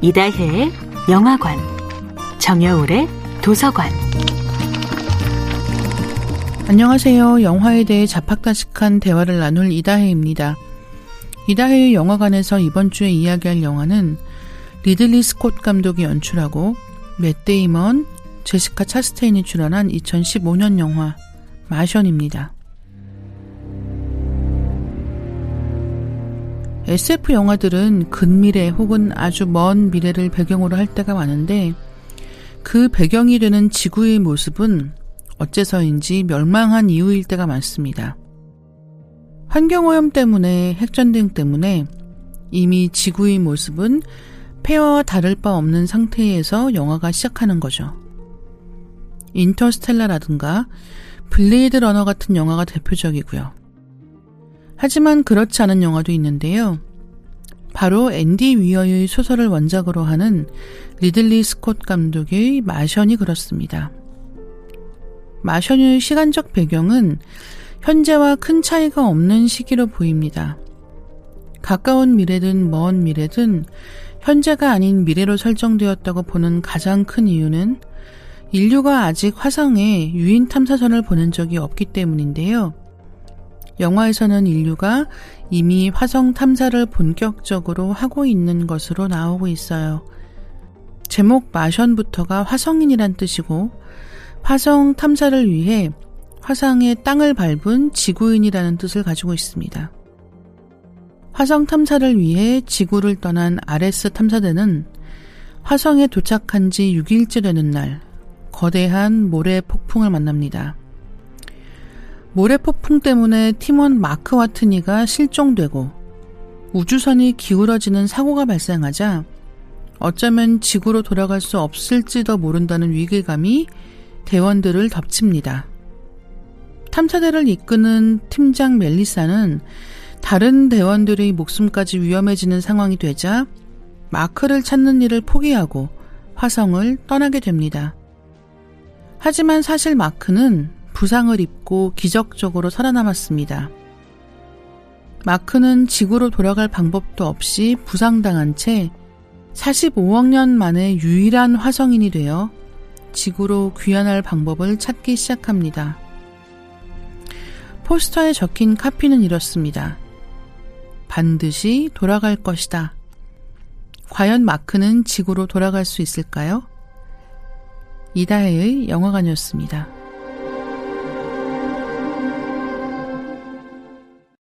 이다혜의 영화관, 정여울의 도서관. 안녕하세요. 영화에 대해 잡학다식한 대화를 나눌 이다혜입니다. 이다혜의 영화관에서 이번 주에 이야기할 영화는 리들리 스콧 감독이 연출하고 맷 데이먼, 제시카 차스테인이 출연한 2015년 영화 마션입니다. SF 영화들은 근미래 혹은 아주 먼 미래를 배경으로 할 때가 많은데 그 배경이 되는 지구의 모습은 어째서인지 멸망한 이후일 때가 많습니다. 환경오염 때문에 핵전쟁 때문에 이미 지구의 모습은 폐허와 다를 바 없는 상태에서 영화가 시작하는 거죠. 인터스텔라라든가 블레이드 러너 같은 영화가 대표적이고요. 하지만 그렇지 않은 영화도 있는데요. 바로 앤디 위어의 소설을 원작으로 하는 리들리 스콧 감독의 마션이 그렇습니다. 마션의 시간적 배경은 현재와 큰 차이가 없는 시기로 보입니다. 가까운 미래든 먼 미래든 현재가 아닌 미래로 설정되었다고 보는 가장 큰 이유는 인류가 아직 화성에 유인 탐사선을 보낸 적이 없기 때문인데요. 영화에서는 인류가 이미 화성 탐사를 본격적으로 하고 있는 것으로 나오고 있어요. 제목 마션부터가 화성인이란 뜻이고 화성 탐사를 위해 화상의 땅을 밟은 지구인이라는 뜻을 가지고 있습니다. 화성 탐사를 위해 지구를 떠난 아레스 탐사대는 화성에 도착한 지 6일째 되는 날 거대한 모래 폭풍을 만납니다. 모래 폭풍 때문에 팀원 마크 와트니가 실종되고 우주선이 기울어지는 사고가 발생하자 어쩌면 지구로 돌아갈 수 없을지도 모른다는 위기감이 대원들을 덮칩니다. 탐사대를 이끄는 팀장 멜리사는 다른 대원들의 목숨까지 위험해지는 상황이 되자 마크를 찾는 일을 포기하고 화성을 떠나게 됩니다. 하지만 사실 마크는 부상을 입고 기적적으로 살아남았습니다. 마크는 지구로 돌아갈 방법도 없이 부상당한 채 45억 년 만에 유일한 화성인이 되어 지구로 귀환할 방법을 찾기 시작합니다. 포스터에 적힌 카피는 이렇습니다. 반드시 돌아갈 것이다. 과연 마크는 지구로 돌아갈 수 있을까요? 이다혜의 영화관이었습니다.